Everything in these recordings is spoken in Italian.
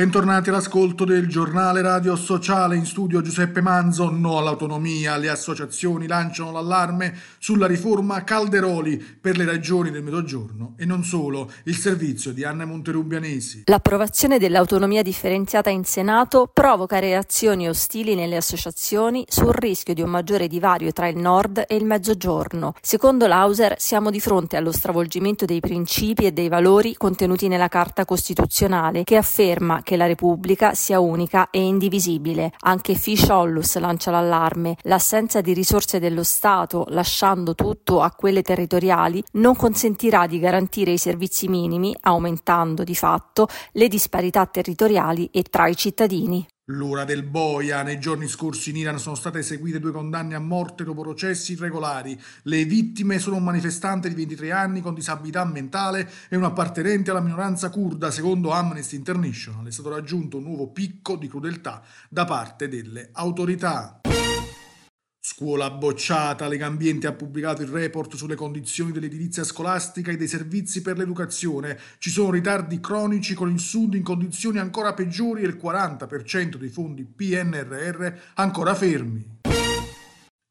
Bentornati all'ascolto del giornale radio sociale in studio Giuseppe Manzo. No all'autonomia, le associazioni lanciano l'allarme sulla riforma Calderoli per le ragioni del Mezzogiorno e non solo, il servizio di Anna Monterubianesi. L'approvazione dell'autonomia differenziata in Senato provoca reazioni ostili nelle associazioni sul rischio di un maggiore divario tra il Nord e il Mezzogiorno. Secondo Lauser siamo di fronte allo stravolgimento dei principi e dei valori contenuti nella Carta Costituzionale che afferma che la Repubblica sia unica e indivisibile. Anche Fisciolus lancia l'allarme. L'assenza di risorse dello Stato, lasciando tutto a quelle territoriali, non consentirà di garantire i servizi minimi, aumentando di fatto le disparità territoriali e tra i cittadini. L'ora del boia. Nei giorni scorsi in Iran sono state eseguite due condanne a morte dopo processi irregolari. Le vittime sono un manifestante di 23 anni con disabilità mentale e un appartenente alla minoranza kurda. Secondo Amnesty International è stato raggiunto un nuovo picco di crudeltà da parte delle autorità. Scuola bocciata, Legambiente ha pubblicato il report sulle condizioni dell'edilizia scolastica e dei servizi per l'educazione. Ci sono ritardi cronici con il Sud in condizioni ancora peggiori e il 40% dei fondi PNRR ancora fermi.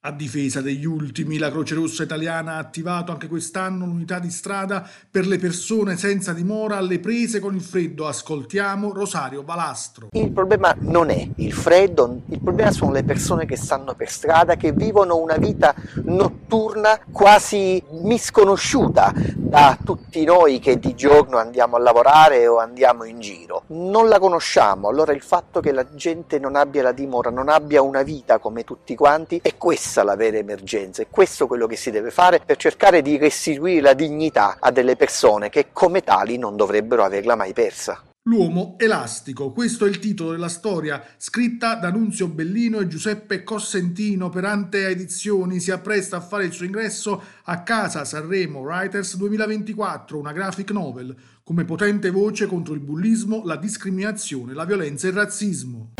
A difesa degli ultimi, la Croce Rossa italiana ha attivato anche quest'anno l'unità di strada per le persone senza dimora alle prese con il freddo. Ascoltiamo Rosario Balastro. Il problema non è il freddo, il problema sono le persone che stanno per strada, che vivono una vita notturna quasi misconosciuta da tutti noi che di giorno andiamo a lavorare o andiamo in giro. Non la conosciamo, allora il fatto che la gente non abbia la dimora, non abbia una vita come tutti quanti, è questa la vera emergenza, è questo quello che si deve fare per cercare di restituire la dignità a delle persone che come tali non dovrebbero averla mai persa. L'uomo elastico, questo è il titolo della storia, scritta da Nunzio Bellino e Giuseppe Cossentino per Antea Edizioni, si appresta a fare il suo ingresso a Casa Sanremo Writers 2024, una graphic novel, come potente voce contro il bullismo, la discriminazione, la violenza e il razzismo.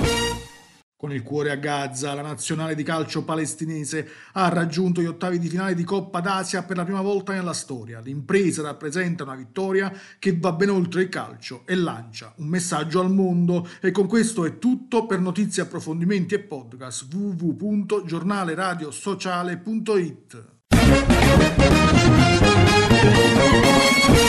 Con il cuore a Gaza, la nazionale di calcio palestinese ha raggiunto gli ottavi di finale di Coppa d'Asia per la prima volta nella storia. L'impresa rappresenta una vittoria che va ben oltre il calcio e lancia un messaggio al mondo. E con questo è tutto per notizie, approfondimenti e podcast www.giornaleradiosociale.it.